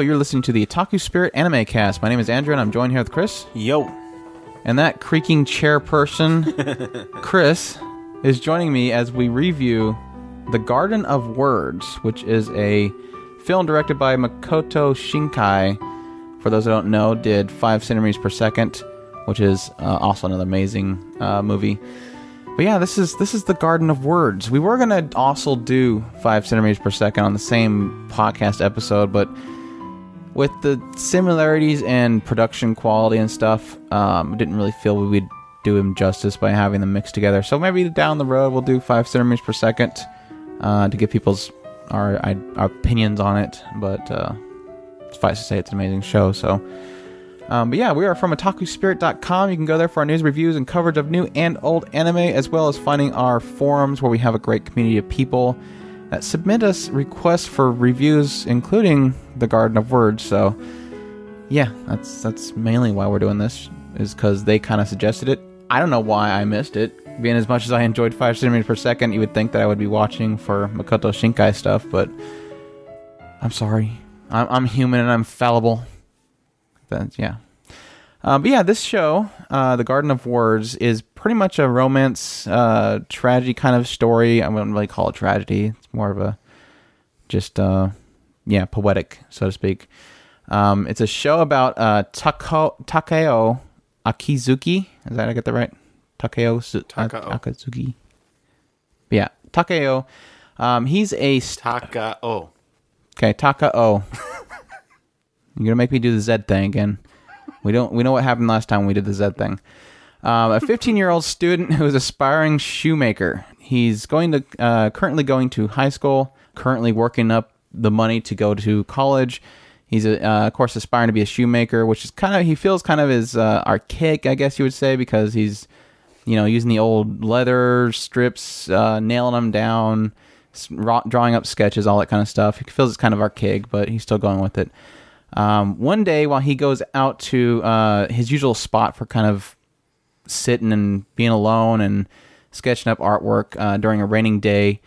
Hello, you're listening to the Otaku Spirit Anime Cast. My name is Andrew, and I'm joined here with Chris. Yo. And that creaking chair person, Chris, is joining me as we review The Garden of Words, which is a film directed by Makoto Shinkai. For those who don't know, did 5 centimeters per second, which is uh, also another amazing uh, movie. But yeah, this is this is the Garden of Words. We were gonna also do five centimeters per second on the same podcast episode, but with the similarities and production quality and stuff, um, didn't really feel we would do him justice by having them mixed together. So maybe down the road we'll do five centimeters per second uh, to give people's our, our opinions on it. But uh, suffice to say, it's an amazing show. So. Um, but yeah, we are from otakuspirit.com. You can go there for our news, reviews, and coverage of new and old anime, as well as finding our forums where we have a great community of people that submit us requests for reviews, including the Garden of Words. So yeah, that's that's mainly why we're doing this, is because they kind of suggested it. I don't know why I missed it. Being as much as I enjoyed five centimeters per second, you would think that I would be watching for Makoto Shinkai stuff, but I'm sorry. I'm, I'm human and I'm fallible that yeah. Uh, but yeah, this show, uh, The Garden of Words, is pretty much a romance, uh, tragedy kind of story. I wouldn't really call it tragedy. It's more of a just, uh, yeah, poetic, so to speak. Um, it's a show about uh, Tako- Takeo Akizuki. Is that I get that right? Takeo Su- Takao. Akizuki. Yeah, Takeo. Um, he's a st- Taka. Oh. Okay, Takao. You're gonna make me do the Z thing again. We don't. We know what happened last time we did the Z thing. Um, a 15 year old student who is aspiring shoemaker. He's going to uh, currently going to high school. Currently working up the money to go to college. He's uh, of course aspiring to be a shoemaker, which is kind of he feels kind of is uh, archaic, I guess you would say, because he's you know using the old leather strips, uh, nailing them down, drawing up sketches, all that kind of stuff. He feels it's kind of archaic, but he's still going with it. Um, one day, while he goes out to uh, his usual spot for kind of sitting and being alone and sketching up artwork uh, during a raining day,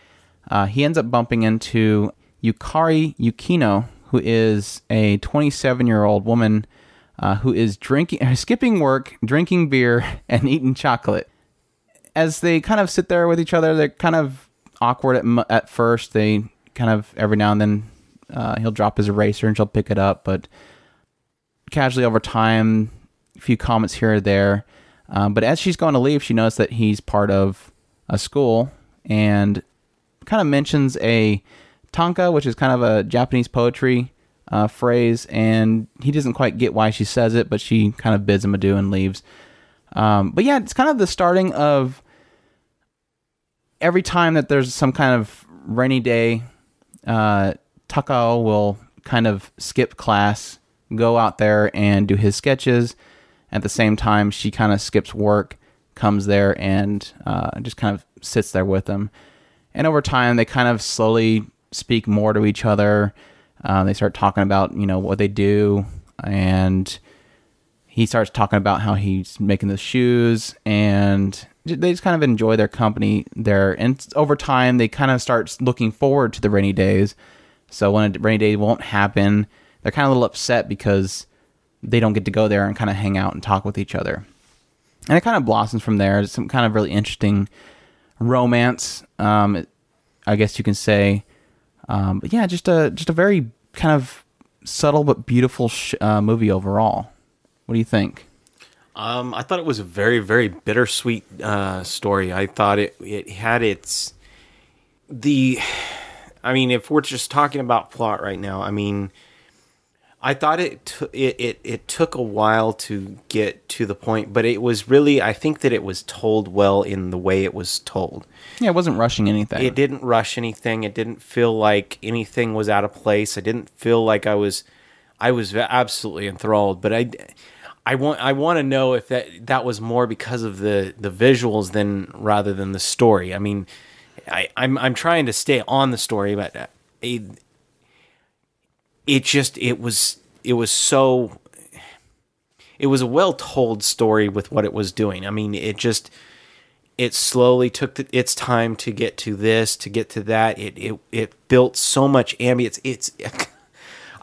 uh, he ends up bumping into Yukari Yukino, who is a 27 year old woman uh, who is drinking, skipping work, drinking beer, and eating chocolate. As they kind of sit there with each other, they're kind of awkward at, at first. They kind of every now and then uh, he'll drop his eraser and she'll pick it up, but casually over time, a few comments here or there. Um, but as she's going to leave, she knows that he's part of a school and kind of mentions a tanka, which is kind of a Japanese poetry uh, phrase, and he doesn't quite get why she says it, but she kind of bids him adieu and leaves. Um, but yeah, it's kind of the starting of every time that there's some kind of rainy day, uh, Takao will kind of skip class, go out there and do his sketches. At the same time, she kind of skips work, comes there and uh, just kind of sits there with him. And over time, they kind of slowly speak more to each other. Uh, they start talking about you know what they do, and he starts talking about how he's making the shoes, and they just kind of enjoy their company there. And over time, they kind of start looking forward to the rainy days. So when a rainy day won't happen, they're kind of a little upset because they don't get to go there and kind of hang out and talk with each other. And it kind of blossoms from there. It's some kind of really interesting romance, um, I guess you can say. Um, but yeah, just a just a very kind of subtle but beautiful sh- uh, movie overall. What do you think? Um, I thought it was a very, very bittersweet uh, story. I thought it it had its the. I mean, if we're just talking about plot right now, I mean, I thought it t- it, it it took a while to get to the point, but it was really I think that it was told well in the way it was told. Yeah, it wasn't rushing anything. It didn't rush anything. It didn't feel like anything was out of place. I didn't feel like I was I was absolutely enthralled, but I I want I want to know if that that was more because of the the visuals than rather than the story. I mean, I I'm I'm trying to stay on the story, but uh, it, it just it was it was so it was a well told story with what it was doing. I mean, it just it slowly took the, its time to get to this, to get to that. It it it built so much ambience. It's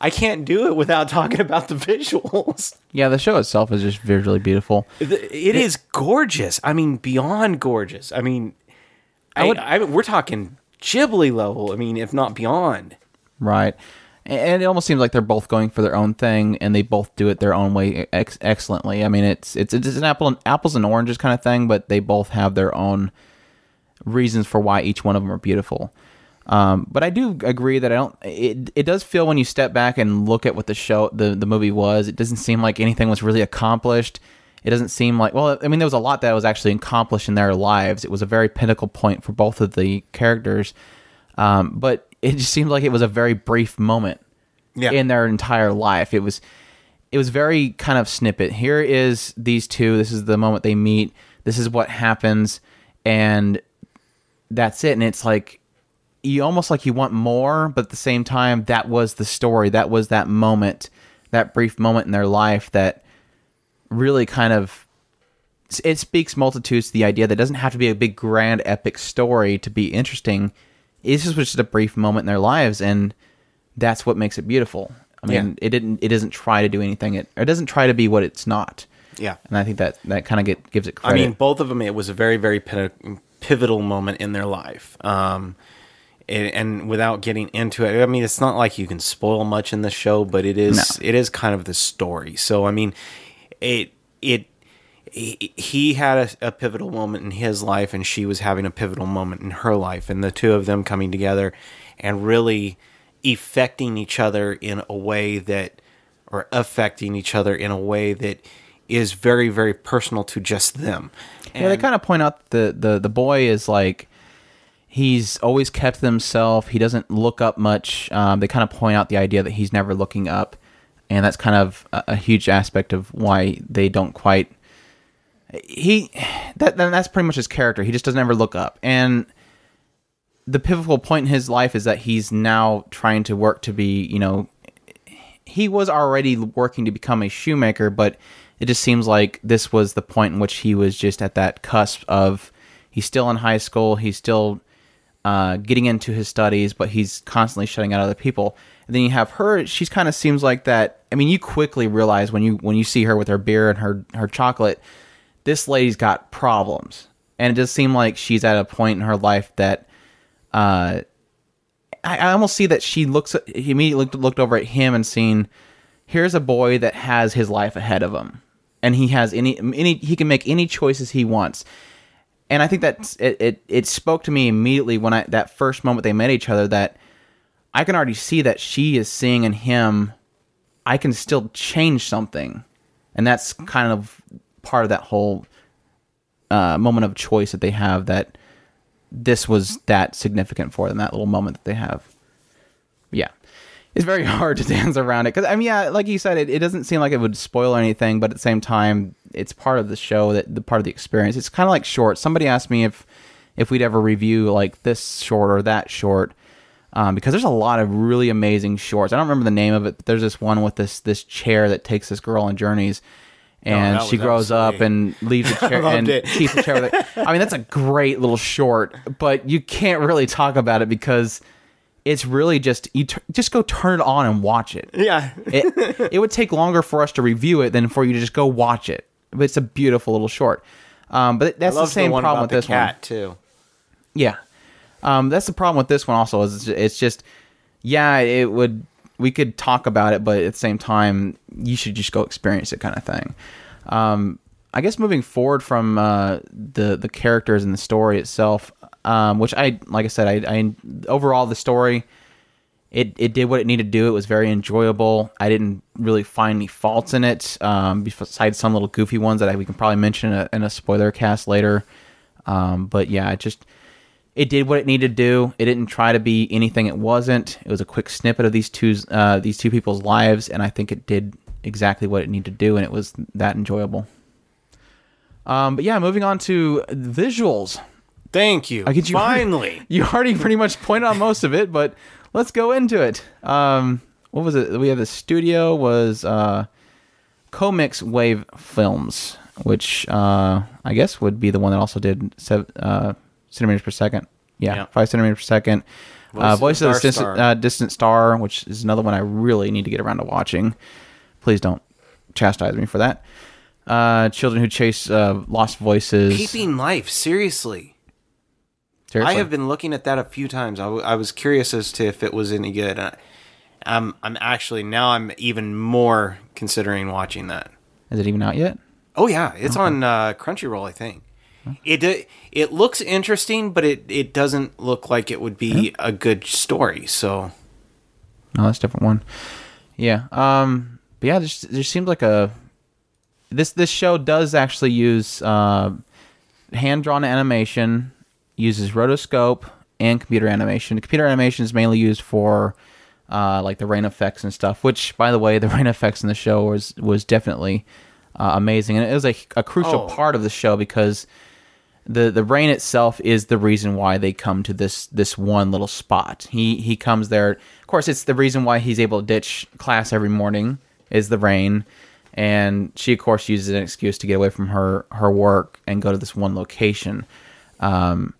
I can't do it without talking about the visuals. Yeah, the show itself is just visually beautiful. It is gorgeous. I mean, beyond gorgeous. I mean, I, would- I, we're talking Ghibli level. I mean, if not beyond. Right. And it almost seems like they're both going for their own thing, and they both do it their own way ex- excellently. I mean, it's it's it's an apple and, apples and oranges kind of thing, but they both have their own reasons for why each one of them are beautiful. Um, but I do agree that I don't. It it does feel when you step back and look at what the show the the movie was, it doesn't seem like anything was really accomplished. It doesn't seem like well, I mean, there was a lot that was actually accomplished in their lives. It was a very pinnacle point for both of the characters, um, but it just seemed like it was a very brief moment Yeah. in their entire life. It was it was very kind of snippet. Here is these two. This is the moment they meet. This is what happens, and that's it. And it's like you almost like you want more, but at the same time, that was the story. That was that moment, that brief moment in their life that really kind of it speaks multitudes to the idea that it doesn't have to be a big grand epic story to be interesting. It's just just a brief moment in their lives, and that's what makes it beautiful. I mean, Yeah. it didn't. It doesn't try to do anything. It, it doesn't try to be what it's not. Yeah. And I think that that kind of get gives it Credit. I mean, both of them. It was a very, very pivotal moment in their life. Um, and, and without getting into it, I mean, it's not like you can spoil much in the show, but it is. No. It is kind of the story. So, I mean, it it he, he had a, a pivotal moment in his life, and she was having a pivotal moment in her life, and the two of them coming together and really affecting each other in a way that, or affecting each other in a way that is very, very personal to just them. Yeah, they kind of point out the the the boy is like he's always kept himself. He doesn't look up much. Um, they kind of point out the idea that he's never looking up, and that's kind of a, a huge aspect of why they don't quite. He that that's pretty much his character. He just doesn't ever look up, and the pivotal point in his life is that he's now trying to work to be, you know, he was already working to become a shoemaker, but it just seems like this was the point in which he was just at that cusp of he's still in high school, he's still uh, getting into his studies, but he's constantly shutting out other people. And then you have her; she's kind of seems like that. I mean, you quickly realize when you when you see her with her beer and her her chocolate, this lady's got problems, and it does seem like she's at a point in her life that. Uh, I, I almost see that she looks he immediately looked, looked over at him and seen here's a boy that has his life ahead of him and he has any any he can make any choices he wants and i think that it, it it spoke to me immediately when i that first moment they met each other that i can already see that she is seeing in him i can still change something. And that's kind of part of that whole uh, moment of choice that they have that this was that significant for them that little moment that they have. Yeah. It's very hard to dance around it because i mean yeah like you said it, it doesn't seem like it would spoil anything but at the same time it's part of the show that the part of the experience. It's kind of like short. Somebody asked me if if we'd ever review like this short or that short um, because there's a lot of really amazing shorts i don't remember the name of it but there's this one with this this chair that takes this girl on journeys and Oh, that she was grows up and leaves the chair and it. keeps the chair with it. I mean, that's a great little short, but you can't really talk about it because it's really just you t- just go turn it on and watch it. Yeah. It it would take longer for us to review it than for you to just go watch it. But it's a beautiful little short. Um, but that's the same one problem with the this one. cat too. Yeah. Um, that's the problem with this one also is it's just yeah, it would we could talk about it, but at the same time, you should just go experience it kind of thing. Um, I guess moving forward from uh, the the characters and the story itself, um, which I like I said, I, I overall the story it it did what it needed to do. It was very enjoyable. I didn't really find any faults in it, um, besides some little goofy ones that I, we can probably mention in a, in a spoiler cast later. Um, but yeah, it just it did what it needed to do. It didn't try to be anything it wasn't. It was a quick snippet of these two uh, these two people's lives, and I think it did exactly what it needed to do, and it was that enjoyable. Um, but yeah, moving on to visuals. Thank you. I get you Finally. You already pretty much pointed on most of it, but let's go into it. Um, what was it? We have the studio was uh, Comix Wave Films, which uh, I guess would be the one that also did uh, centimeters per second. Yeah, Yeah. five centimeters per second. Voice Uh, of Voice of the distant, Star. uh, distant star, which is another one I really need to get around to watching. Please don't chastise me for that. Uh, Children who chase uh, lost voices. Keeping life, seriously. Seriously? I have been looking at that a few times. I, w- I was curious as to if it was any good. Uh, I'm I'm actually now I'm even more considering watching that. Is it even out yet? Oh yeah, it's on uh, Crunchyroll, I think. It it looks interesting, but it, it doesn't look like it would be a good story. So No, that's a different one. Yeah. Um. But yeah, there there seems like a this this show does actually use uh, hand drawn animation, uses rotoscope and computer animation. Computer animation is mainly used for uh, like the rain effects and stuff. Which, by the way, the rain effects in the show was was definitely uh, amazing, and it was a, a crucial Oh. part of the show because the the rain itself is the reason why they come to this this one little spot. He he comes there. Of course, it's the reason why he's able to ditch class every morning is the rain, and she of course uses an excuse to get away from her her work and go to this one location. Um,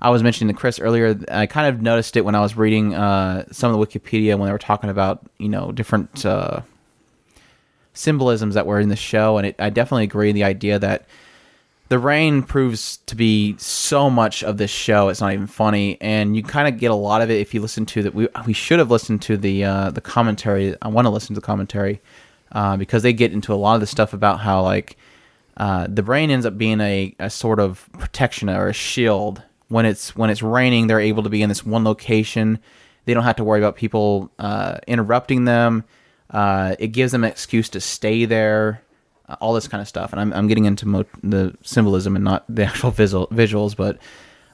I was mentioning to Chris earlier. I kind of noticed it when I was reading uh, some of the Wikipedia when they were talking about you know different uh, symbolisms that were in the show, and it, I definitely agree the idea that the rain proves to be so much of this show. It's not even funny, and you kind of get a lot of it if you listen to that. We we should have listened to the uh, the commentary. I want to listen to the commentary uh, because they get into a lot of the stuff about how like uh, the rain ends up being a, a sort of protection or a shield when it's when it's raining. They're able to be in this one location. They don't have to worry about people uh, interrupting them. Uh, it gives them an excuse to stay there all this kind of stuff. And I'm, I'm getting into mo- the symbolism and not the actual visual, visuals, but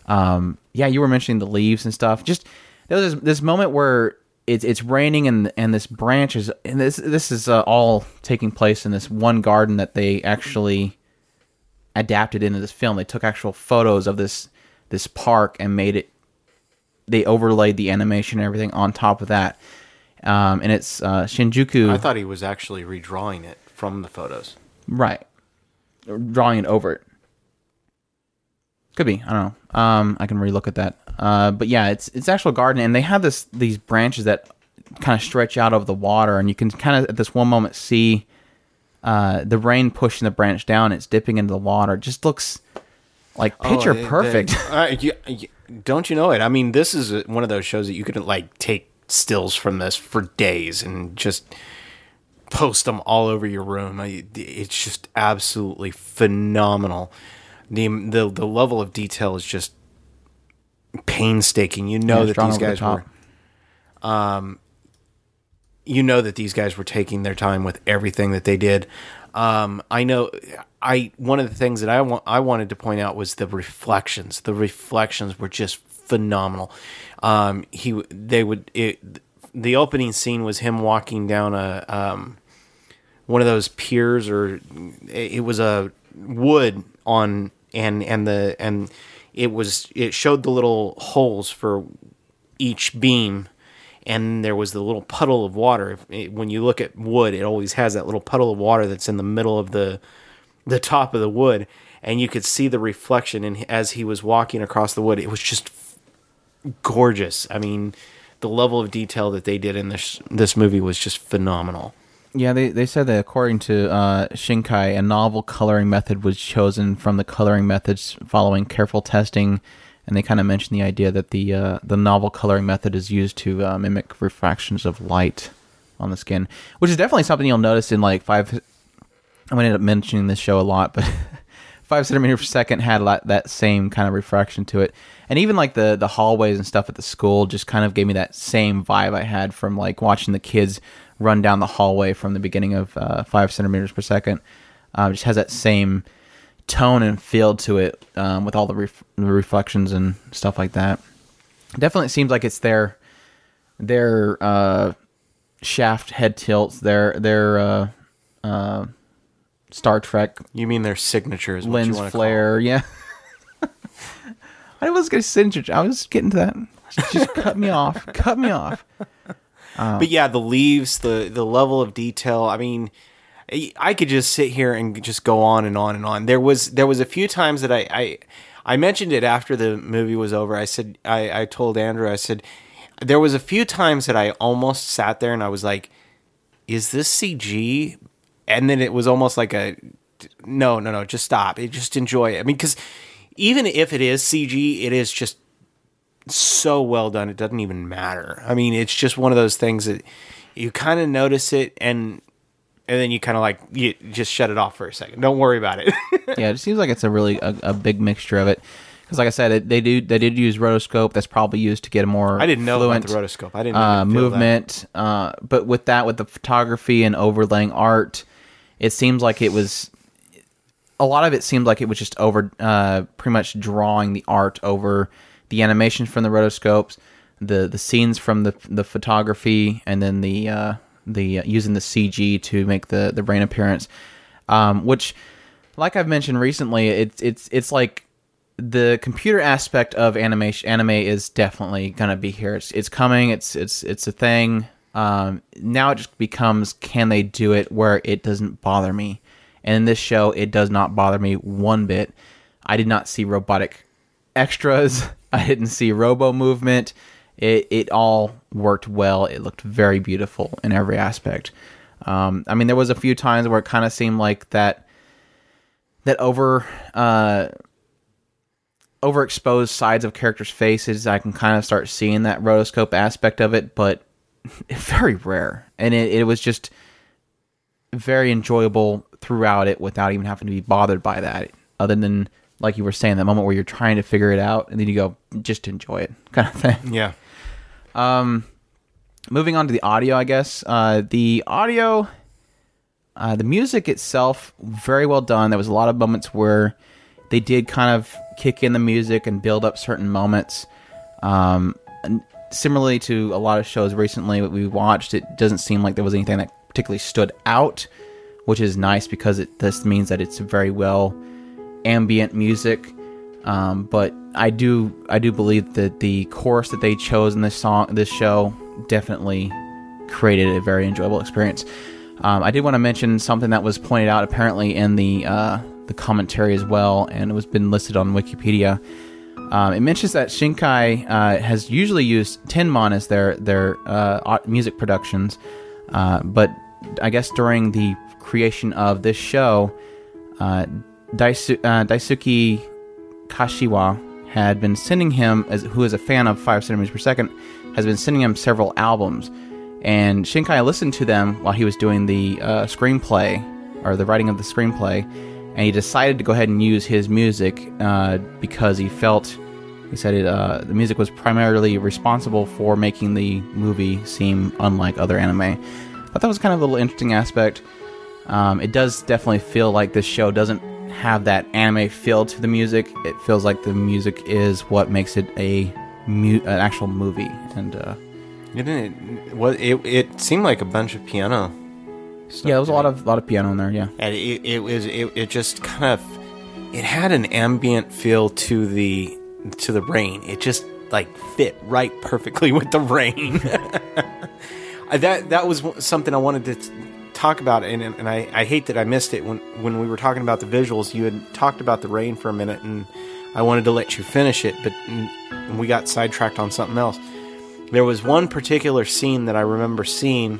um, yeah, you were mentioning the leaves and stuff. Just there was this, this moment where it's it's raining and and this branch is and this this is uh, all taking place in this one garden that they actually adapted into this film. They took actual photos of this this park and made it. They overlaid the animation and everything on top of that. Um, and it's uh, Shinjuku. I thought he was actually redrawing it from the photos. Right. Drawing it over it. Could be. I don't know. Um, I can relook at that. Uh, but yeah, it's it's actual garden, and they have this these branches that kind of stretch out over the water, and you can kind of at this one moment see uh, the rain pushing the branch down. It's dipping into the water. It just looks like picture Oh, perfect. they- uh, you- you- don't you know it? I mean, this is one of those shows that you could like take stills from this for days and just post them all over your room. I, it's just absolutely phenomenal. The, the the level of detail is just painstaking. You know Yeah, that these over the guys were top. you know that these guys were taking their time with everything that they did. Um, I know. I one of the things that I want I wanted to point out was the reflections. The reflections were just phenomenal. Um, he they would it, the opening scene was him walking down a um, one of those piers or it was a wood on and and the and it was it showed the little holes for each beam. And there was the little puddle of water. It- when you look at wood it always has that little puddle of water that's in the middle of the the top of the wood. And you could see the reflection and as he was walking across the wood. It was just gorgeous. I mean the level of detail that they did in this this movie was just phenomenal Yeah, they, they said that according to uh, Shinkai, a novel coloring method was chosen from the coloring methods following careful testing, and they kind of mentioned the idea that the uh, the novel coloring method is used to uh, mimic refractions of light on the skin, which is definitely something you'll notice in like five. I'm gonna end up mentioning this show a lot, but five centimeters per second had that same kind of refraction to it, and even like the the hallways and stuff at the school just kind of gave me that same vibe I had from like watching the kids run down the hallway from the beginning of uh, five centimeters per second. Uh, just has that same tone and feel to it um, with all the, ref- the reflections and stuff like that. Definitely seems like it's their their uh, shaft head tilts, their their uh, uh, Star Trek you mean their signature is what you lens flare. Yeah. I was gonna send I was getting to that. Just cut me off. Cut me off. Um, but yeah, the leaves, the the level of detail. I mean, I- I could just sit here and just go on and on and on. There was there was a few times that I I, I mentioned it after the movie was over. I said I, I told Andrew I said there was a few times that I almost sat there and I was like, "Is this CG?" And then it was almost like a no, no, no, just stop. It just enjoy it. I mean, because even if it is CG, it is just so well done. It doesn't even matter. I mean, it's just one of those things that you kind of notice it and and then you kind of like you just shut it off for a second. Don't worry about it. yeah, it seems like it's a really a, a big mixture of it. Because, like I said, it, they do they did use rotoscope. That's probably used to get a more I didn't know fluent, about the rotoscope. I didn't uh, movement. Uh, but with that, with the photography and overlaying art, it seems like it was a lot of it seemed like it was just over, uh, pretty much drawing the art over the animation from the rotoscopes, the the scenes from the the photography, and then the uh, the uh, using the CG to make the the brain appearance, um, which, like I've mentioned recently, it's it's it's like the computer aspect of animation anime is definitely gonna be here. It's it's coming. It's it's it's a thing. Um, now it just becomes can they do it where it doesn't bother me, and in this show it does not bother me one bit. I did not see robotic extras. I didn't see robo movement. It it all worked well. It looked very beautiful in every aspect. Um, I mean, there was a few times where it kind of seemed like that that over uh, overexposed sides of characters' faces. I can kind of start seeing that rotoscope aspect of it, but very rare. And it, it was just very enjoyable throughout it without even having to be bothered by that. Other than like you were saying, that moment where you're trying to figure it out and then you go, just enjoy it, kind of thing. Yeah. Um, moving on to the audio, I guess. Uh, the audio, uh, the music itself, very well done. There was a lot of moments where they did kind of kick in the music and build up certain moments. Um, similarly to a lot of shows recently that we watched, it doesn't seem like there was anything that particularly stood out, which is nice because it this means that it's very well ambient music. Um, but I do I do believe that the chorus that they chose in this song this show definitely created a very enjoyable experience. Um, I did want to mention something that was pointed out apparently in the uh, the commentary as well, and it was been listed on Wikipedia. Um, it mentions that Shinkai uh, has usually used Tenmon as their their uh, music productions, uh, but I guess during the creation of this show, uh, Daisu- uh, Daisuke Kashiwa had been sending him, as who is a fan of five centimeters per second, has been sending him several albums, and Shinkai listened to them while he was doing the uh, screenplay or the writing of the screenplay, and he decided to go ahead and use his music uh, because he felt he said it, uh, the music was primarily responsible for making the movie seem unlike other anime. Thought that was kind of a little interesting aspect. Um, it does definitely feel like this show doesn't have that anime feel to the music. It feels like the music is what makes it a mu- an actual movie, and uh, it Didn't it? It? It seemed like a bunch of piano. Stuff yeah, there was a lot of lot of piano in there. Yeah, and it, it was it, it just kind of it had an ambient feel to the to the rain. It just like fit right perfectly with the rain. That that was something I wanted to t- talk about, and and I, I hate that I missed it when when we were talking about the visuals. You had talked about the rain for a minute, and I wanted to let you finish it, but we got sidetracked on something else. There was one particular scene that I remember seeing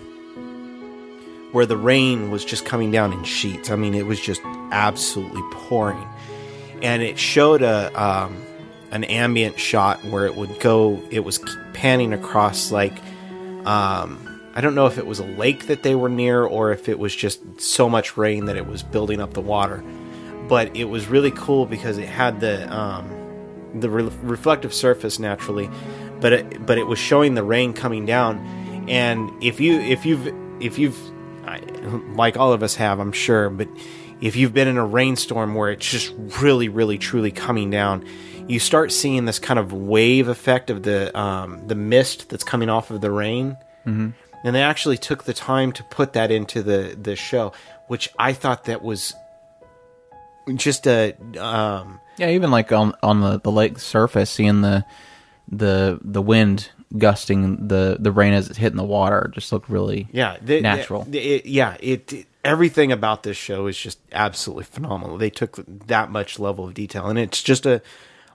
where the rain was just coming down in sheets. I mean, it was just absolutely pouring, and it showed a um, an ambient shot where it would go. It was panning across like um, I don't know if it was a lake that they were near or if it was just so much rain that it was building up the water. But it was really cool because it had the um, the re- reflective surface naturally, but it, but it was showing the rain coming down. And if you if you've if you've like all of us have, I'm sure, but if you've been in a rainstorm where it's just really, really, truly coming down, you start seeing this kind of wave effect of the um, the mist that's coming off of the rain. Mm-hmm. And they actually took the time to put that into the the show, which I thought that was just a um, yeah. Even like on on the, the lake surface, seeing the the the wind gusting the the rain as it's hitting the water just looked really yeah the- natural. the- it- yeah, it, it- everything about this show is just absolutely phenomenal. They took that much level of detail, and it's just a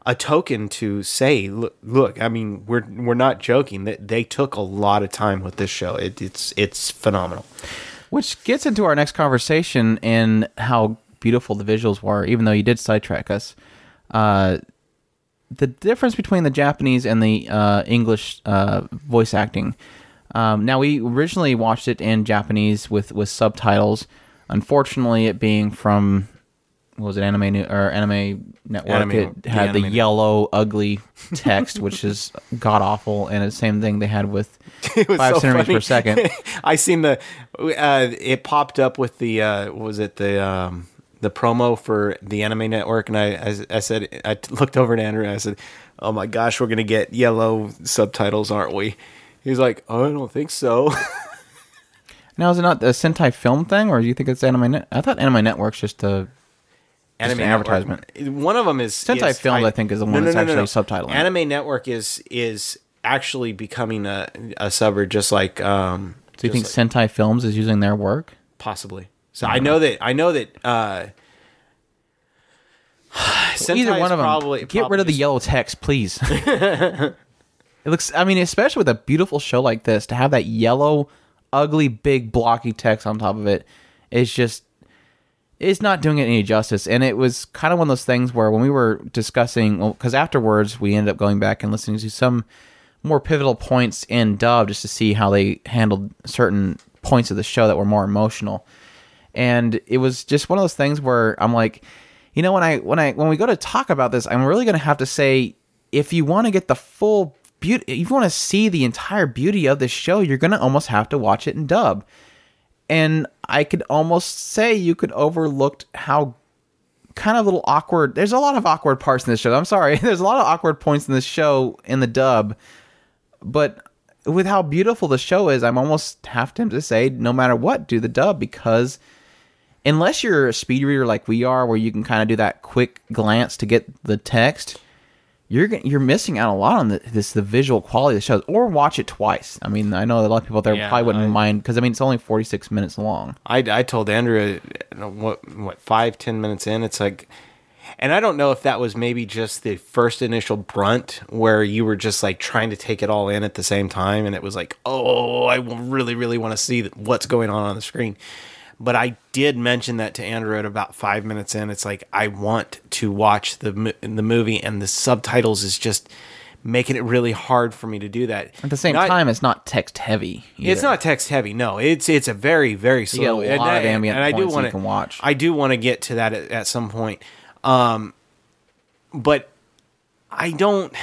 a token to say, look, look, I mean, we're we're not joking that they took a lot of time with this show. It, it's it's phenomenal. Which gets into our next conversation and how beautiful the visuals were, even though you did sidetrack us. Uh, the difference between the Japanese and the uh, English uh, voice acting. Um, now, we originally watched it in Japanese with, with subtitles. Unfortunately, it being from was it anime New- or anime network? Anime- it the had the, Anime yellow, ugly text, which is god awful, and the same thing they had with It was five so centimeters funny. per second. I seen the uh, it popped up with the uh, what was it the um, the promo for the Anime Network, and I, I I said I looked over at Andrew and I said, "Oh my gosh, we're gonna get yellow subtitles, aren't we?" He's like, "Oh, I don't think so." Now, is it not the Sentai film thing, or do you think it's Anime Net? I thought Anime Network's just a Anime an advertisement. One of them is Sentai is Films, I think, is the one that's actually subtitling. Anime Network is is actually becoming a a suburb, just like um. Do you think Sentai Films is using their work? possibly? So I know that I know that uh. Either one of them. Probably, Get probably rid of the yellow text, please. it looks. I mean, especially with a beautiful show like this, to have that yellow, ugly, big, blocky text on top of it is just. It's not doing it any justice, and it was kind of one of those things where when we were discussing, well, because afterwards we ended up going back and listening to some more pivotal points in dub just to see how they handled certain points of the show that were more emotional and it was just one of those things where I'm like, you know, when I when I when we go to talk about this, I'm really going to have to say, if you want to get the full beauty, if you want to see the entire beauty of this show, you're going to almost have to watch it in dub. And I could almost say you could overlooked how kind of little awkward. There's a lot of awkward parts in this show. I'm sorry. There's a lot of awkward points in this show in the dub, but with how beautiful the show is, I'm almost half tempted to say, no matter what, do the dub because unless you're a speed reader like we are, where you can kind of do that quick glance to get the text, you're you're missing out a lot on the, this the visual quality of the shows. Or watch it twice. I mean, I know a lot of people there Yeah, probably wouldn't I- mind because I mean it's only 46 minutes long. I, I told Andrew uh, what what five ten minutes in it's like and I don't know if that was maybe just the first initial brunt where you were just like trying to take it all in at the same time and it was like oh I really really want to see what's going on on the screen but I did mention that to Andrew at about five minutes in it's like I want to watch the the movie and the subtitles is just making it really hard for me to do that At the same Not- time, it's not text heavy. it's not text heavy. No, it's it's a very very slow. get a lot and of ambient and I do want to watch. I do want to get to that at, at some point, um, but I don't.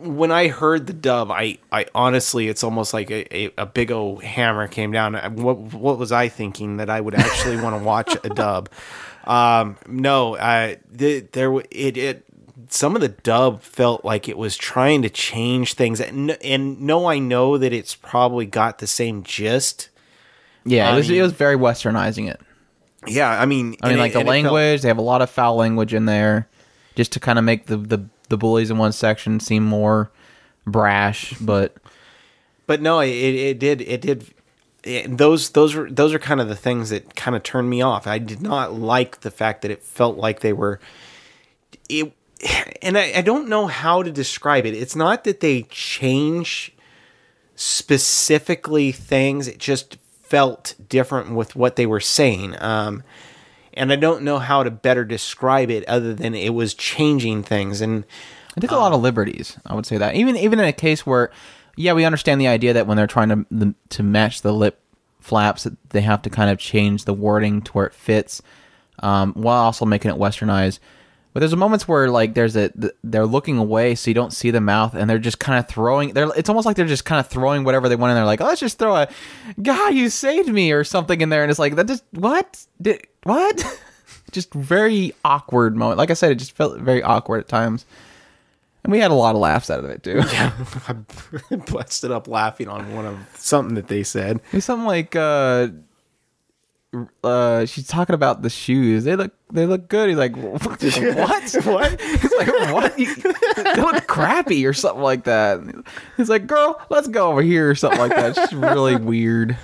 When I heard the dub, I, I honestly, it's almost like a, a, a big old hammer came down. What what was I thinking that I would actually want to watch a dub? Um, no, I the, there it it some of the dub felt like it was trying to change things, and, and no, I know that it's probably got the same gist. yeah, I it was mean- it was very westernizing it. Yeah, I mean, I mean, like it- the it felt- language, they have a lot of foul language in there, just to kind of make the, the the bullies in one section seem more brash. But but no, it, it did it did. It, those those were those are kind of the things that kind of turned me off. I did not like the fact that it felt like they were it, and I, I don't know how to describe it. It's not that they change specifically things. It just felt different with what they were saying. Um, and I don't know how to better describe it other than it was changing things. And I took a lot of liberties. I would say that even even in a case where, yeah, we understand the idea that when they're trying to the, to match the lip flaps, that they have to kind of change the wording to where it fits, um, while also making it westernized. But there's moments where like there's a they're looking away so you don't see the mouth and they're just kind of throwing they're it's almost like they're just kind of throwing whatever they want in there like oh, let's just throw a guy you saved me or something in there and it's like that just what did what just very awkward moment like I said it just felt very awkward at times and we had a lot of laughs out of it too. Yeah, I busted up laughing on one of something that they said. It's something like uh uh she's talking about the shoes. They look they look good. He's like what? what? He's like what? They look crappy or something like that. He's like, "Girl, let's go over here" or something like that. It's just really weird.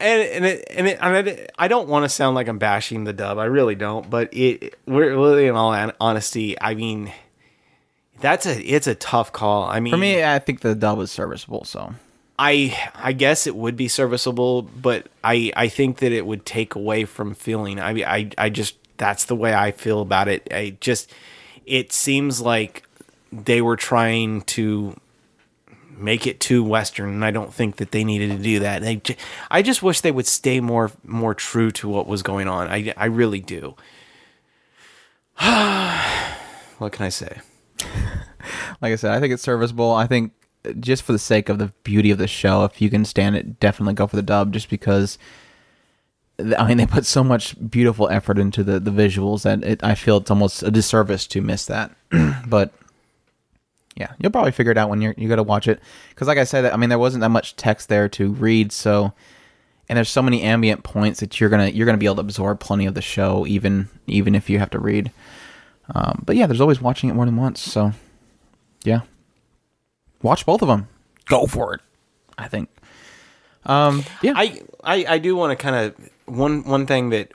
and and it, and it, I, mean, I don't want to sound like I'm bashing the dub. I really don't. But it, we're really in all honesty. I mean, that's a it's a tough call. I mean, For me, I think the dub is serviceable. So I I guess it would be serviceable, but I I think that it would take away from feeling. I I I just that's the way I feel about it. I just it seems like they were trying to make it too western and I don't think that they needed to do that. They I just wish they would stay more more true to what was going on. I I really do. what can I say? like I said, I think it's serviceable. I think just for the sake of the beauty of the show, if you can stand it, definitely go for the dub. Just because, I mean, they put so much beautiful effort into the the visuals that it, I feel it's almost a disservice to miss that. but yeah, you'll probably figure it out when you're you got to watch it. Because like I said, I mean, there wasn't that much text there to read, so and there's so many ambient points that you're gonna you're gonna be able to absorb plenty of the show, even even if you have to read. Um, but yeah, there's always watching it more than once. So yeah, watch both of them. Go for it. I think. Um, yeah, I, I, I do want to kind of one one thing that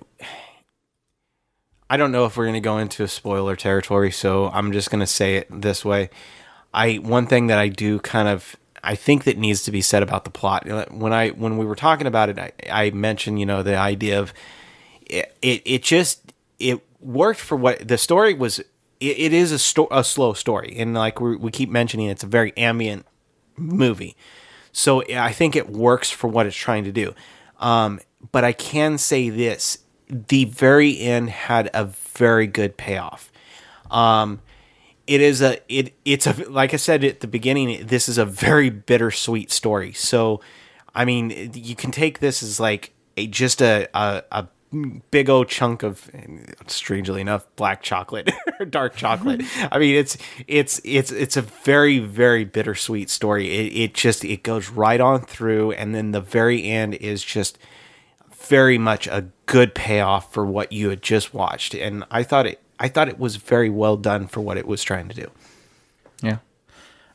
I don't know if we're going to go into a spoiler territory, so I'm just going to say it this way. I one thing that I do kind of I think that needs to be said about the plot. When I when we were talking about it, I, I mentioned you know the idea of it, it. It just it worked for what the story was. It, it is a sto- a slow story, and like we, keep mentioning, it's a very ambient movie. So I think it works for what it's trying to do. Um, but I can say this: the very end had a very good payoff. Um, it is a it it's a like I said at the beginning. This is a very bittersweet story. So, I mean, you can take this as like a just a a, a big old chunk of strangely enough black chocolate or dark chocolate. I mean it's it's it's it's a very very bittersweet story. It, it just it goes right on through and then the very end is just very much a good payoff for what you had just watched. And i thought it i thought it was very well done for what it was trying to do. Yeah.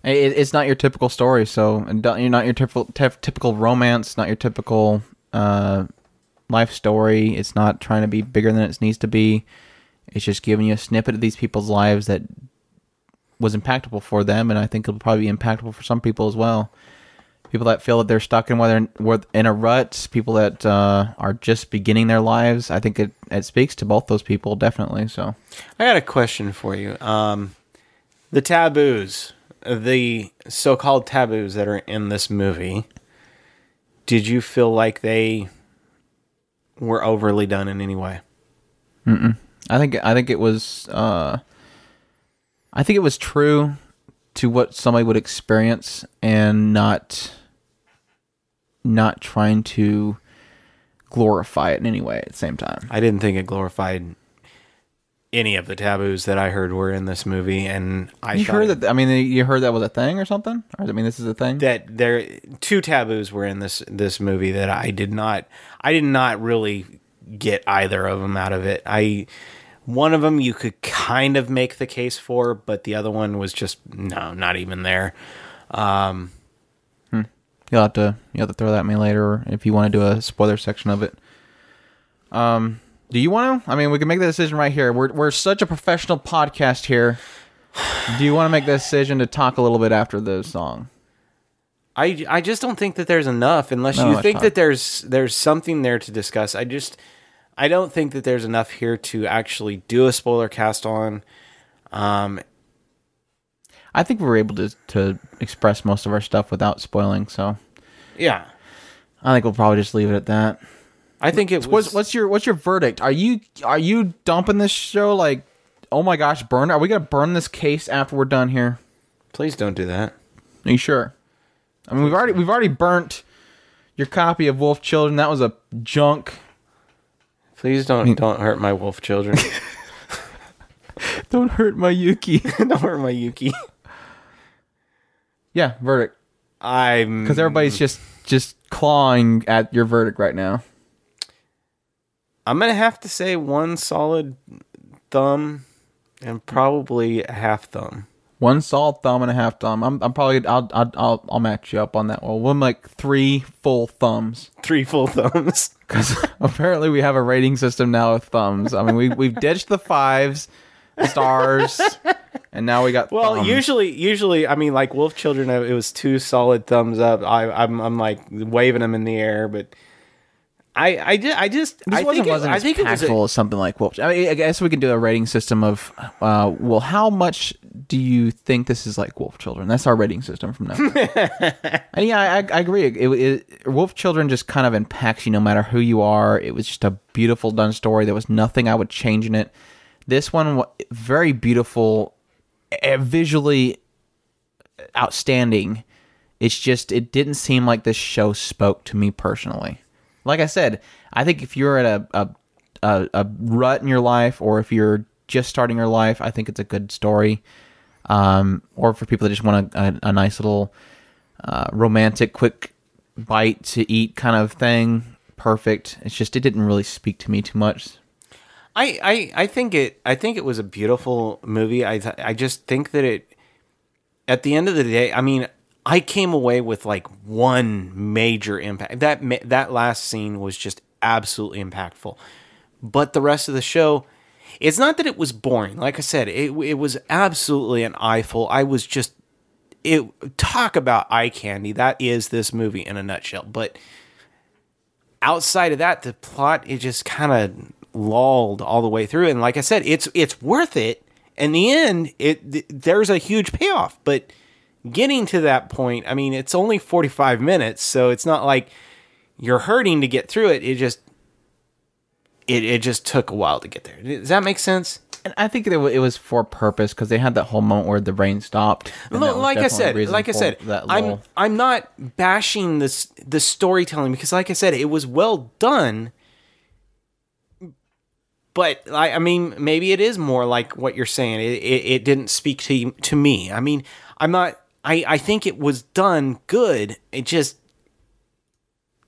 It, it's not your typical story, so and you're not your typical typical romance, not your typical uh, life story. It's not trying to be bigger than it needs to be. It's just giving you a snippet of these people's lives that was impactful for them, and I think it'll probably be impactful for some people as well. People that feel that they're stuck in whether in a rut, people that uh, are just beginning their lives. I think it, it speaks to both those people definitely. So I got a question for you. Um, the taboos, the so-called taboos that are in this movie, did you feel like they were overly done in any way? I think I think it was uh, I think it was true to what somebody would experience and not not trying to glorify it in any way at the same time. I didn't think it glorified any of the taboos that I heard were in this movie, and I You heard that? I mean, you heard that was a thing or something? Or I mean, this is a thing. that there two taboos were in this this movie that I did not I did not really get either of them out of it. I one of them you could kind of make the case for, but the other one was just no, not even there. Um, You'll have to you will have to throw that at me later if you want to do a spoiler section of it. Um, do you want to? I mean, we can make the decision right here. We're we're such a professional podcast here. Do you want to make the decision to talk a little bit after the song? I I just don't think that there's enough unless No, you think not. that there's there's something there to discuss. I just I don't think that there's enough here to actually do a spoiler cast on. Um, I think we were able to to express most of our stuff without spoiling, so yeah, I think we'll probably just leave it at that. I think it was. What's what's your what's your verdict? Are you are you dumping this show like? Oh my gosh, burn! Are we gonna burn this case after we're done here? Please don't do that. Are you sure? I mean, we've already we've already burnt your copy of Wolf Children. That was a junk. Please don't don't hurt my wolf children. Don't hurt my Yuki. don't hurt my Yuki. yeah, verdict. I'm Because everybody's just just clawing at your verdict right now. I'm gonna have to say one solid thumb and probably a half thumb. One solid thumb and a half thumb. I'm, I'm probably I'll, I'll I'll I'll match you up on that. Well, we'll like three full thumbs Three full thumbs. because apparently we have a rating system now with thumbs. I mean, we we've ditched the fives, stars, and now we got. Well, thumbs. usually, usually, I mean, like Wolf Children, it was two solid thumbs up. I, I'm, I'm like waving them in the air, but I, I, ju- I just, This I wasn't, think, wasn't I as think it was. impactful A, as something like Wolf. I mean, I guess we can do a rating system of, uh, well, how much do you think this is like Wolf Children? That's our rating system from now. and yeah, I, I agree. It, it, Wolf Children just kind of impacts you no matter who you are. It was just a beautiful done story. There was nothing I would change in it. This one, very beautiful, eh, visually outstanding. It's just it didn't seem like this show spoke to me personally. Like I said, I think if you're at a a, a, a rut in your life, or if you're just starting your life, I think it's a good story. Um, or for people that just want a, a, a nice little uh, romantic, quick bite to eat kind of thing, perfect. It's just it didn't really speak to me too much. I, I, I think it, I think it was a beautiful movie. I, I just think that it, at the end of the day, I mean, I came away with like one major impact. That that last scene was just absolutely impactful. But the rest of the show, it's not that it was boring. Like I said, it it was absolutely an eyeful. I was just it talk about eye candy. That is this movie in a nutshell. But outside of that, the plot it just kind of lulled all the way through. And like I said, it's it's worth it. In the end, it th- there's a huge payoff. But getting to that point, I mean, it's only 45 minutes, so it's not like you're hurting to get through it. It just it it just took a while to get there. Does that make sense? And I think it, it was for purpose because they had that whole moment where the rain stopped. Look, like I said, like I said, I'm. I'm not bashing this the storytelling because, like I said, it was well done. But I, I mean, maybe it is more like what you're saying. It, it, it didn't speak to to me. I mean, I'm not. I, I think it was done good. It just,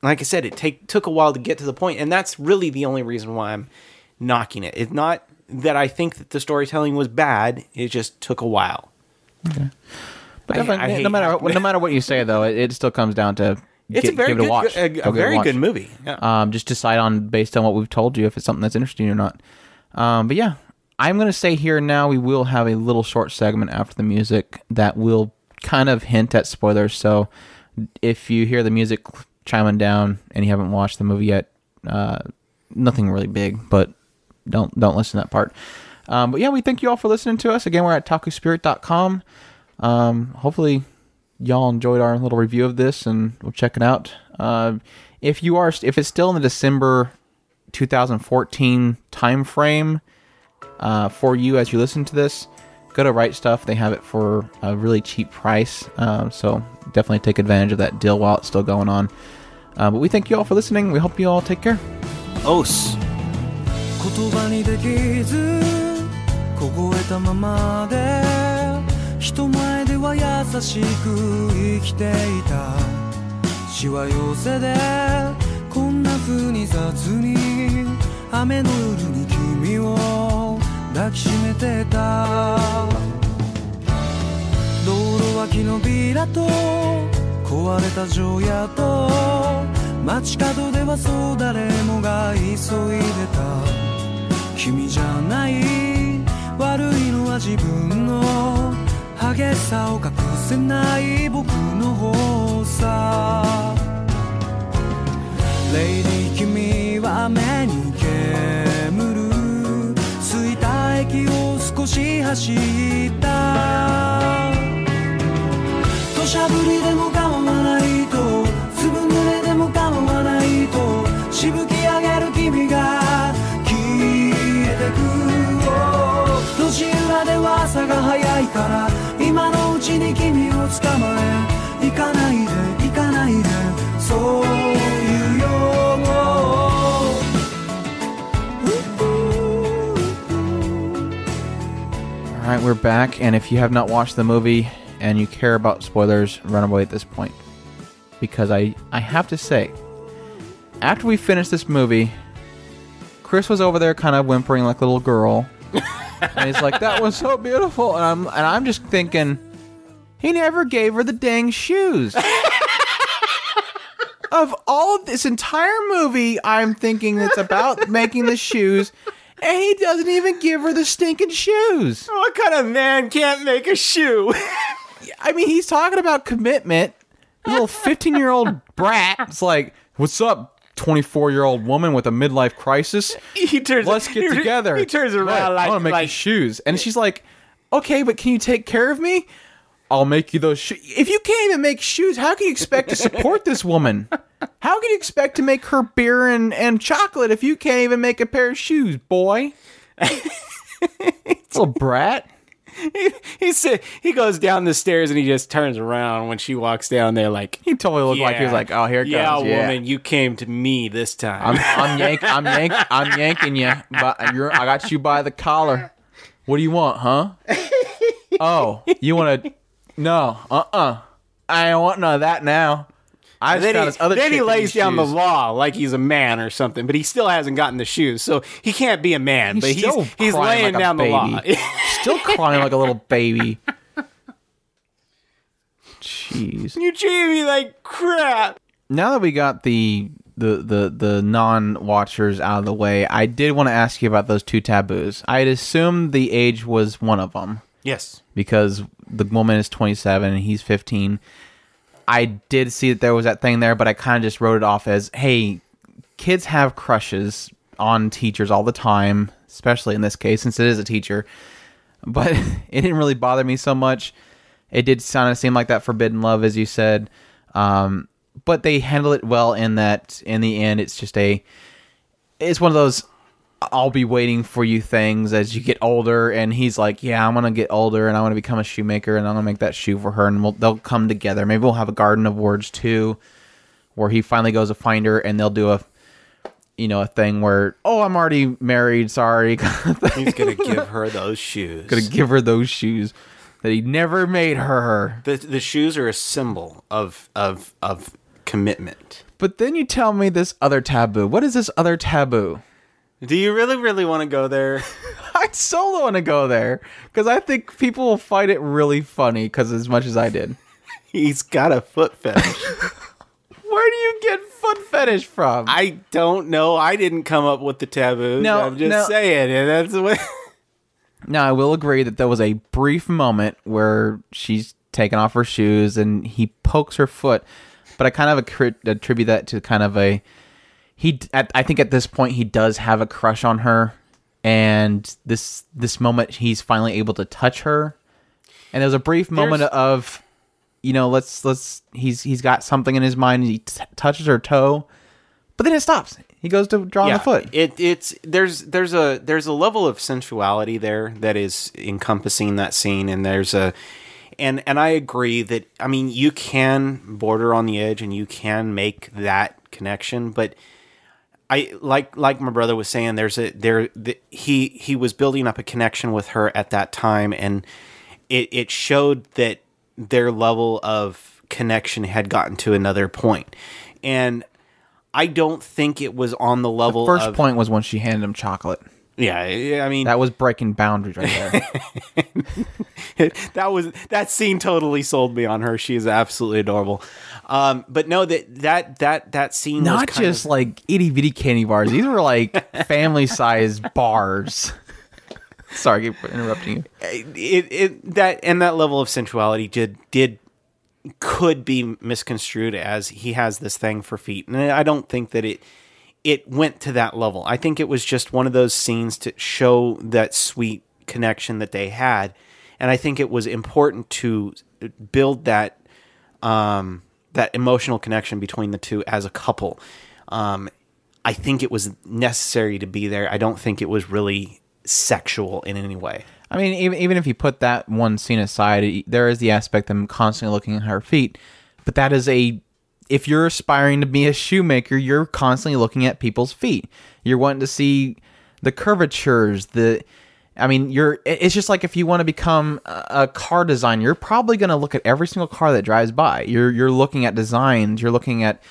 like I said, it take took a while to get to the point, and that's really the only reason why I'm knocking it. It's not that I think that the storytelling was bad. It just took a while. But I- definitely, I no matter that. no matter what you say, though, it, it still comes down to It's get- a very give it good, a watch. a, a very watch. good movie. Yeah. Um, just decide on based on what we've told you if it's something that's interesting or not. Um, but yeah, I'm gonna say here and now we will have a little short segment after the music that will kind of hint at spoilers. So if you hear the music chiming down and you haven't watched the movie yet, uh, nothing really big, but don't don't listen to that part. Um, but yeah, we thank you all for listening to us. Again, we're at takuspirit.com. Um, hopefully, y'all enjoyed our little review of this, and we'll check it out. Uh, if you are, if it's still in the December 2014 time frame uh, for you as you listen to this, go to Right Stuf. They have it for a really cheap price. Um, so definitely take advantage of that deal while it's still going on. Uh, but we thank you all for listening. We hope you all take care. Os. 抱きしめてた。道路脇のビラと壊れた城屋と街角ではそう誰もが急いでた。君じゃない悪いのは自分の激しさを隠せない僕の方さ。レイディ君は目に駅を少し走った。土砂降りでも構わないと粒濡れでも構わないとしぶき上げる君が消えてく路地裏では朝が早いから今のうちに君を捕まえ行かないで行かないでそう。All right, we're back, and if you have not watched the movie and you care about spoilers, run away at this point, because I I have to say, after we finished this movie, Chris was over there kind of whimpering like a little girl, and he's like, "That was so beautiful," and I'm and I'm just thinking, he never gave her the dang shoes. of all of this entire movie, I'm thinking it's about making the shoes, and he doesn't even give her the stinking shoes. What kind of man can't make a shoe? I mean, he's talking about commitment. A little 15 year old brat. It's like, what's up, 24 year old woman with a midlife crisis? he turns. Let's get he- together. He turns around like, I want to make like shoes. And she's like, okay, but can you take care of me? I'll make you those shoes. If you can't even make shoes, how can you expect to support this woman? How can you expect to make her beer and, and chocolate if you can't even make a pair of shoes, boy? Little brat. he, he said he goes down the stairs and he just turns around when she walks down there like He totally looked like he was like, oh, here it yeah, comes. Yeah, woman, you came to me this time. I'm I'm yank I'm yank I'm yanking you, but you're I got you by the collar. What do you want, huh? Oh, you want to? No, uh, uh I don't want none of that now. I just then he, other. then he chick in lays these down the shoes. law like he's a man or something, but he still hasn't gotten the shoes, so he can't be a man. But still he's he's crying laying like a down the law. baby. Still crying like a little baby. Jeez. you treat me like crap. Now that we got the the the the non-watchers out of the way, I did want to ask you about those two taboos. I'd assumed the age was one of them. Yes. because the woman is 27 and he's 15. I did see that there was that thing there, but I kind of just wrote it off as, hey, kids have crushes on teachers all the time, especially in this case since it is a teacher. But it didn't really bother me so much. It did kind of seem like that forbidden love, as you said. Um, but they handle it well in that, in the end, it's just a, it's one of those I'll be waiting for you things as you get older. And he's like, yeah, I'm gonna get older and I want to become a shoemaker and I'm gonna make that shoe for her and we'll, they'll come together. Maybe we'll have a garden of words too, where he finally goes to find her and they'll do a, you know, a thing where, oh, I'm already married. Sorry, He's gonna give her those shoes. gonna give her those shoes that he never made her. the the shoes are a symbol of of of commitment. But then you tell me this other taboo. What is this other taboo? Do you really really want to go there? I solo want to go there because I think people will find it really funny because as much as I did. He's got a foot fetish. Where do you get foot fetish from? I don't know. I didn't come up with the taboo. No, I'm just no. saying, and that's what. now I will agree that there was a brief moment where she's taken off her shoes and he pokes her foot, but I kind of attribute that to kind of a he. At, I think at this point he does have a crush on her, and this this moment he's finally able to touch her, and there's a brief moment of, you know, let's let's he's he's got something in his mind. And he t- touches her toe, but then it stops. He goes to draw on the foot. It it's there's there's a there's a level of sensuality there that is encompassing that scene, and there's a and and I agree that I mean you can border on the edge and you can make that connection, but I like like my brother was saying. There's a there the, he he was building up a connection with her at that time, and it it showed that their level of connection had gotten to another point, and I don't think it was on the level. First of, point was when she handed him chocolate. Yeah, yeah. I mean, That was breaking boundaries right there. that was that scene totally sold me on her. She is absolutely adorable. Um, but no, that that that that scene was Not kind just of, like itty bitty candy bars. These were like family sized bars. Sorry, I keep interrupting you. it, it that and that level of sensuality did did could be misconstrued as he has this thing for feet, and I don't think that it it went to that level. I think it was just one of those scenes to show that sweet connection that they had, and I think it was important to build that um, that emotional connection between the two as a couple. Um, I think it was necessary to be there. I don't think it was really sexual in any way. I mean, even even if you put that one scene aside, there is the aspect of him constantly looking at her feet. But that is a if you're aspiring to be a shoemaker, you're constantly looking at people's feet. You're wanting to see the curvatures, the I mean, you're it's just like if you want to become a car designer, you're probably going to look at every single car that drives by. You're you're looking at designs, you're looking at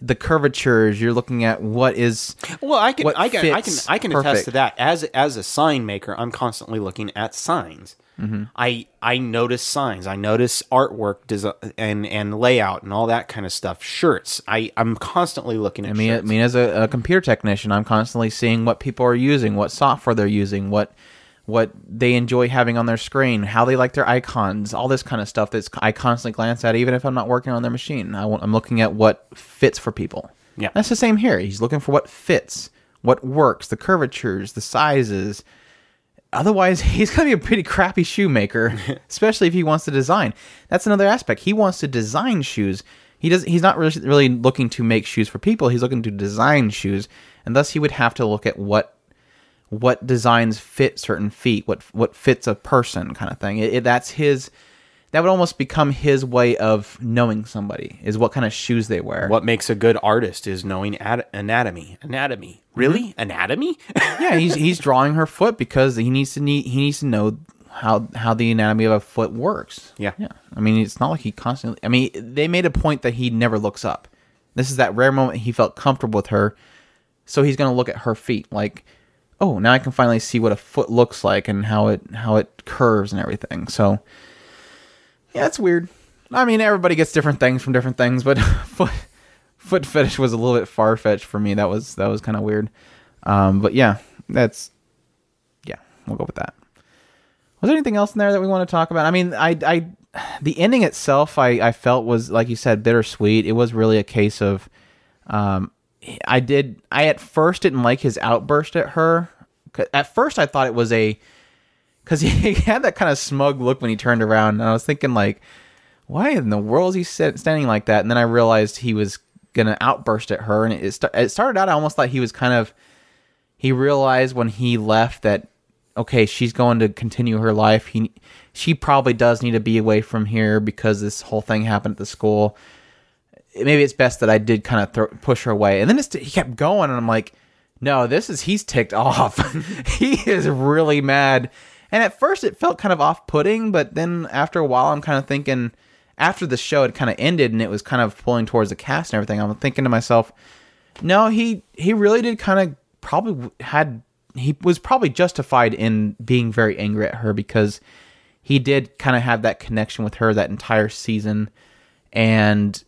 the curvatures. You're looking at what is Well, I can, I can, I can, I can attest to that. As as a sign maker, I'm constantly looking at signs. Mm-hmm. I I notice signs. I notice artwork, desi- and and layout, and all that kind of stuff. Shirts. I I'm constantly looking at. I mean, I mean, as a, a computer technician, I'm constantly seeing what people are using, what software they're using, what what they enjoy having on their screen, how they like their icons, all this kind of stuff. That's I constantly glance at, even if I'm not working on their machine. I, want- I'm looking at what fits for people. Yeah. that's the same here. He's looking for what fits, what works, the curvatures, the sizes. Otherwise, he's going to be a pretty crappy shoemaker, especially if he wants to design. That's another aspect. He wants to design shoes. He does. He's not really, really looking to make shoes for people. He's looking to design shoes, and thus he would have to look at what what designs fit certain feet, what what fits a person, kind of thing. It, it- that's his. That would almost become his way of knowing somebody is what kind of shoes they wear. what makes a good artist is knowing ad- anatomy. Anatomy. Really? Mm-hmm. Anatomy? yeah, he's he's drawing her foot because he needs to need he needs to know how how the anatomy of a foot works. Yeah. yeah. I mean, it's not like he constantly. I mean, they made a point that he never looks up. This is that rare moment he felt comfortable with her, so he's gonna look at her feet like, oh, now I can finally see what a foot looks like and how it how it curves and everything. So, yeah, it's weird. I mean, everybody gets different things from different things, but foot foot fetish was a little bit far fetched for me. That was that was kind of weird. Um, but yeah, that's yeah, we'll go with that. Was there anything else in there that we want to talk about? I mean, I I the ending itself, I I felt was like you said, bittersweet. It was really a case of, um, I did I at first didn't like his outburst at her. At first, I thought it was a because he had that kind of smug look when he turned around, and I was thinking like, why in the world is he standing like that? And then I realized he was gonna outburst at her, and it sta- it started out I almost thought he was kind of he realized when he left that okay, she's going to continue her life. He she probably does need to be away from here because this whole thing happened at the school. Maybe it's best that I did kind of push her away. And then it's, he kept going, and I'm like, no, this is he's ticked off. he is really mad. And at first, it felt kind of off-putting, but then after a while, I'm kind of thinking. After the show had kind of ended and it was kind of pulling towards the cast and everything, I'm thinking to myself, no, he he really did kind of probably had he was probably justified in being very angry at her because he did kind of have that connection with her that entire season and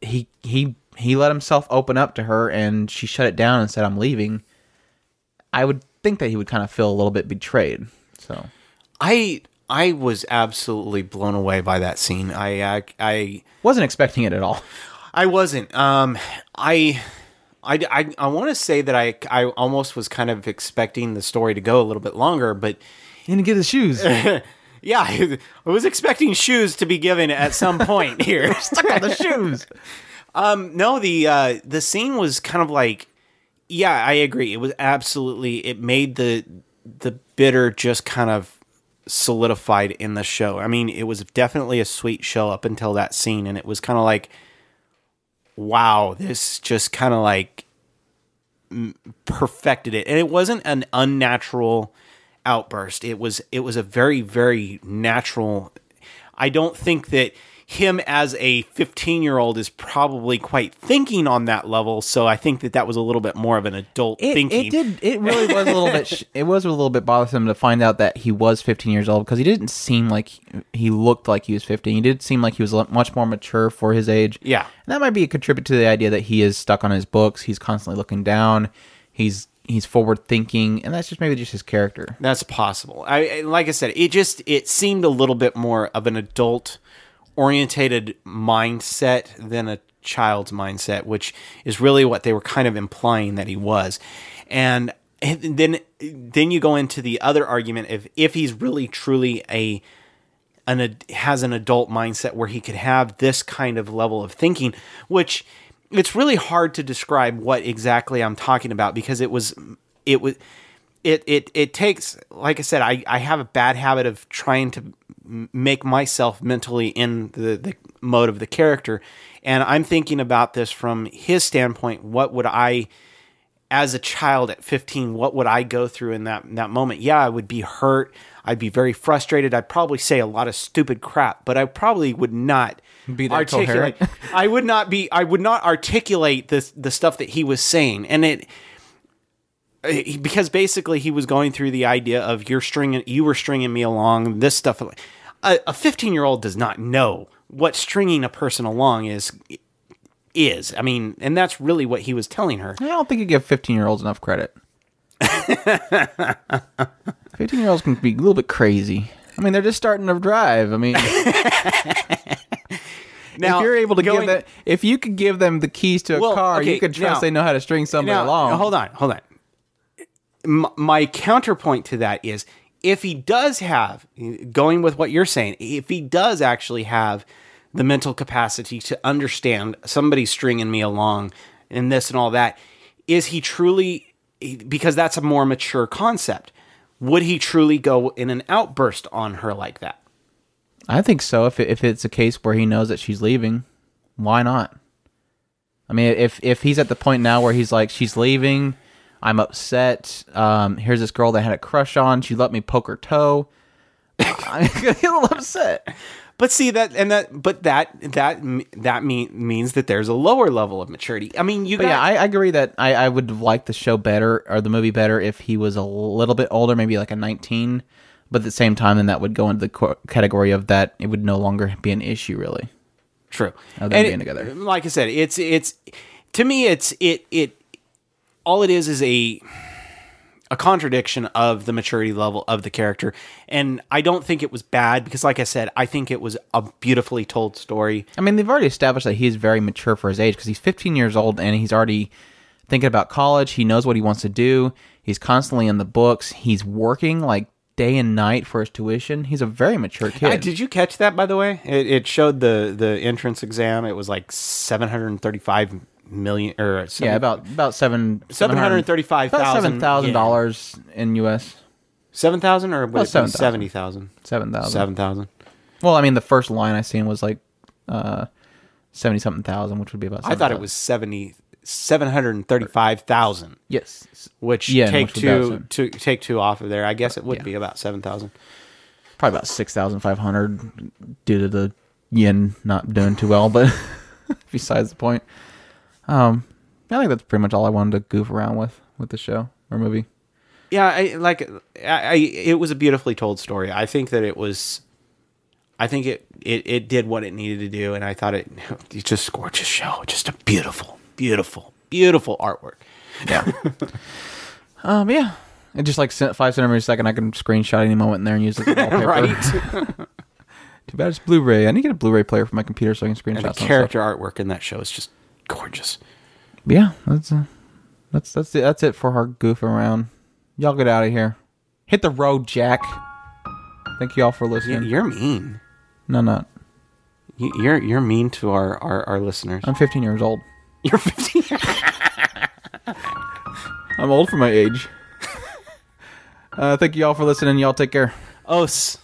he he he let himself open up to her and she shut it down and said I'm leaving. I would think that he would kind of feel a little bit betrayed. So, I I was absolutely blown away by that scene. I I I, wasn't expecting it at all. I wasn't. Um, I. I, I, I want to say that I, I almost was kind of expecting the story to go a little bit longer, but He didn't get his shoes. yeah, I was expecting shoes to be given at some point here. Stuck on the shoes. Um, no, the uh, the scene was kind of like, yeah, I agree. It was absolutely. It made the the bitter just kind of solidified in the show. I mean, it was definitely a sweet show up until that scene, and it was kind of like, wow, this just kind of like perfected it, and it wasn't an unnatural outburst. It was it was a very very natural. I don't think that him as a 15 year old is probably quite thinking on that level. So I think that that was a little bit more of an adult It, thinking. it did. It really was a little bit. Sh- it was a little bit bothersome to find out that he was 15 years old because he didn't seem like he, looked like he was 15. He did seem like he was much more mature for his age. Yeah. and that might be a contribute to the idea that he is stuck on his books. He's constantly looking down. He's he's forward thinking, and that's just maybe just his character. That's possible. I- like I said, it just it seemed a little bit more of an adult orientated mindset than a child's mindset, which is really what they were kind of implying that he was. And then then you go into the other argument if if he's really truly a an ad- has an adult mindset where he could have this kind of level of thinking, which it's really hard to describe what exactly I'm talking about because it was it was it it it takes like I said I I have a bad habit of trying to make myself mentally in the the mode of the character and I'm thinking about this from his standpoint what would I as a child at 15, what would I go through in that in that moment? Yeah, I would be hurt. I'd be very frustrated. I'd probably say a lot of stupid crap, but I probably would not Be that articulate. I would not be. I would not articulate the the stuff that he was saying, and it Uh, because basically he was going through the idea of you're stringing you were stringing me along this stuff a 15 year old does not know what stringing a person along is is i mean and that's really what he was telling her I don't think you give 15 year olds enough credit. 15 year olds can be a little bit crazy. I mean, they're just starting to drive. I mean, now if you're able to going- give that, if you could give them the keys to a Well, car, okay, you could trust now- they know how to string somebody now, along. hold on hold on my counterpoint to that is if he does have going with what you're saying if he does actually have the mental capacity to understand somebody stringing me along and this and all that is he truly because that's a more mature concept would he truly go in an outburst on her like that I think so. If if it's a case where he knows that she's leaving, why not? I mean, if if he's at the point now where he's like, she's leaving, I'm upset. Um, here's this girl that I had a crush on. She let me poke her toe. I'm a little upset. But see that, and that, but that that that mean, means that there's a lower level of maturity. I mean, you But got, yeah, I, I agree that I, I would like the show better or the movie better if he was a little bit older, maybe like a 19. But at the same time, then that would go into the co- category of that it would no longer be an issue, really. true. Of them And being it- together. Like I said, it's it's to me, it's it it all it is is a a contradiction of the maturity level of the character, and I don't think it was bad because, like I said, I think it was a beautifully told story. I mean, they've already established that he's very mature for his age because he's 15 years old and he's already thinking about college. He knows what he wants to do. He's constantly in the books. He's working like day and night for his tuition. He's a very mature kid. Uh, did you catch that? By the way, it, it showed the the entrance exam. It was like seven hundred thirty five million or yeah, about about seven Seven hundred thirty-five about seven thousand dollars in U.S. Seven thousand or was it 7,000. seventy thousand? Seven thousand. Seven thousand. Well, I mean, the first line I seen was like uh, seventy something thousand, which would be about. I thought it was seventy seven hundred and thirty-five thousand. yes, Which Yeah, take which would be about two to take two off of there. I guess it would Yeah. be about seven thousand. probably about six thousand five hundred due to the yen not doing too well. But besides the point, um, I think that's pretty much all I wanted to goof around with with the show or movie. Yeah, I, like I, I, it was a beautifully told story. I think that it was. I think it, it, it did what it needed to do, and I thought it it's just a gorgeous show, just a beautiful, beautiful, beautiful artwork. Yeah. um. Yeah. And just like five centimeters a second, I can screenshot any moment in there and use it as wallpaper. right? Too bad it's Blu-ray. I need to get a Blu-ray player for my computer so I can screenshot and the some stuff. character artwork in that show is just gorgeous. Yeah, that's uh, that's that's it. That's it for our goof around. Y'all get out of here. Hit the road, Jack. Thank you all for listening. You're mean. no, not. You- You're you're mean to our our, our listeners. I'm 15 years old. You're 15. I'm old for my age. uh, thank you all for listening. Y'all take care. Os.